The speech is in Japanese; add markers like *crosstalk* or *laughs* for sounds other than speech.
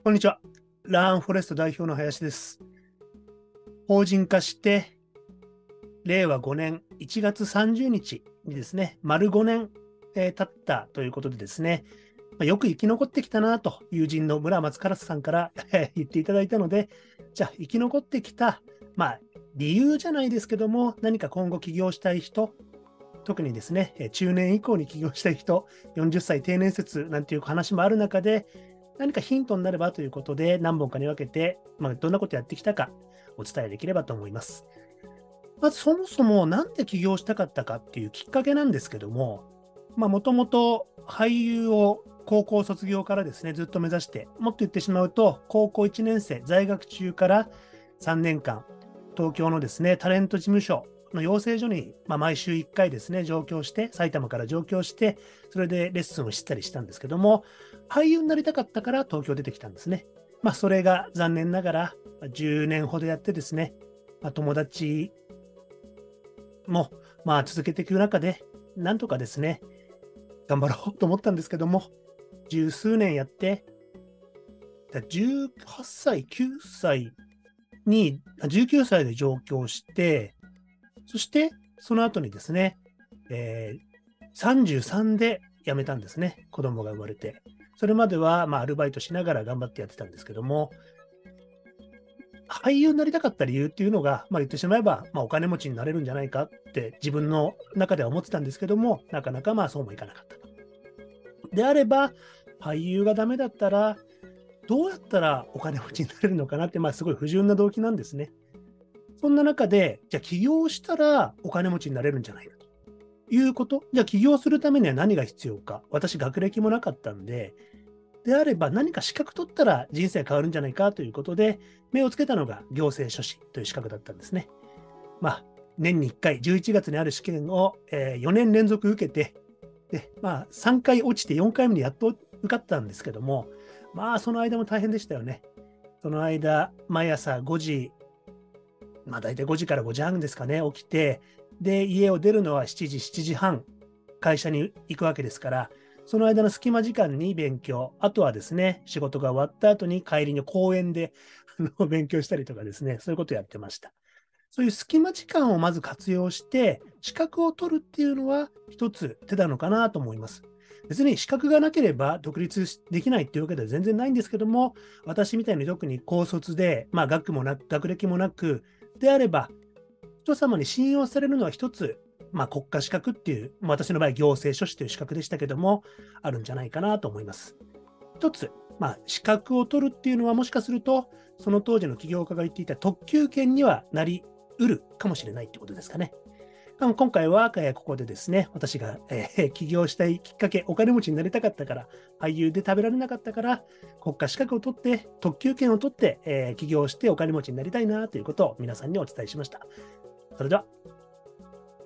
こんにちは。ラーンフォレスト代表の林です。法人化して、令和5年1月30日にですね、丸5年、えー、経ったということでですね、ま、よく生き残ってきたなと友人の村松カさんから言っていただいたので、じゃあ生き残ってきた、まあ理由じゃないですけども、何か今後起業したい人、特にですね、中年以降に起業したい人、40歳定年説なんていう話もある中で、何かヒントになればということで、何本かに分けて、まあ、どんなことやってきたかお伝えできればと思います。まずそもそも何で起業したかったかっていうきっかけなんですけども、もともと俳優を高校卒業からですね、ずっと目指して、もっと言ってしまうと、高校1年生、在学中から3年間、東京のですね、タレント事務所の養成所に、まあ、毎週1回ですね、上京して、埼玉から上京して、それでレッスンをしたりしたんですけども、俳優になりたかったから東京出てきたんですね。まあ、それが残念ながら、10年ほどやってですね、まあ、友達も、まあ、続けていく中で、なんとかですね、頑張ろうと思ったんですけども、十数年やって、18歳、9歳に、19歳で上京して、そして、その後にですね、えー、33で辞めたんですね。子供が生まれて。それまでは、まあ、アルバイトしながら頑張ってやってたんですけども、俳優になりたかった理由っていうのが、まあ、言ってしまえば、まあ、お金持ちになれるんじゃないかって自分の中では思ってたんですけども、なかなかまあそうもいかなかったと。であれば、俳優がダメだったら、どうやったらお金持ちになれるのかなって、まあ、すごい不純な動機なんですね。そんな中で、じゃあ起業したらお金持ちになれるんじゃないかということ。じゃあ起業するためには何が必要か。私、学歴もなかったんで、であれば何か資格取ったら人生変わるんじゃないかということで、目をつけたのが行政書士という資格だったんですね。まあ、年に1回、11月にある試験を、え4年連続受けて、で、まあ、3回落ちて4回目にやっと受かったんですけども、まあ、その間も大変でしたよね。その間、毎朝5時まあ大体5時から5時半ですかね、起きて、で、家を出るのは7時、7時半、会社に行くわけですから、その間の隙間時間に勉強、あとはですね、仕事が終わった後に帰りの公園で *laughs* 勉強したりとかですね、そういうことをやってました。そういう隙間時間をまず活用して、資格を取るっていうのは一つ手なのかなと思います。別に資格がなければ独立できないっていうわけでは全然ないんですけども、私みたいに特に高卒で、まあ学もなく、学歴もなく、であれば、人様に信用されるのは一つ、まあ、国家資格っていうま、私の場合、行政書士という資格でしたけども、あるんじゃないかなと思います。一つ、まあ、資格を取るっていうのは、もしかすると、その当時の起業家が言っていた特急券にはなりうるかもしれないってことですかね。今回は、えここでですね、私が、え、*laughs* 起業したいきっかけ、お金持ちになりたかったから、俳優で食べられなかったから、国家資格を取って、特急券を取って、え、起業してお金持ちになりたいなということを皆さんにお伝えしました。それでは。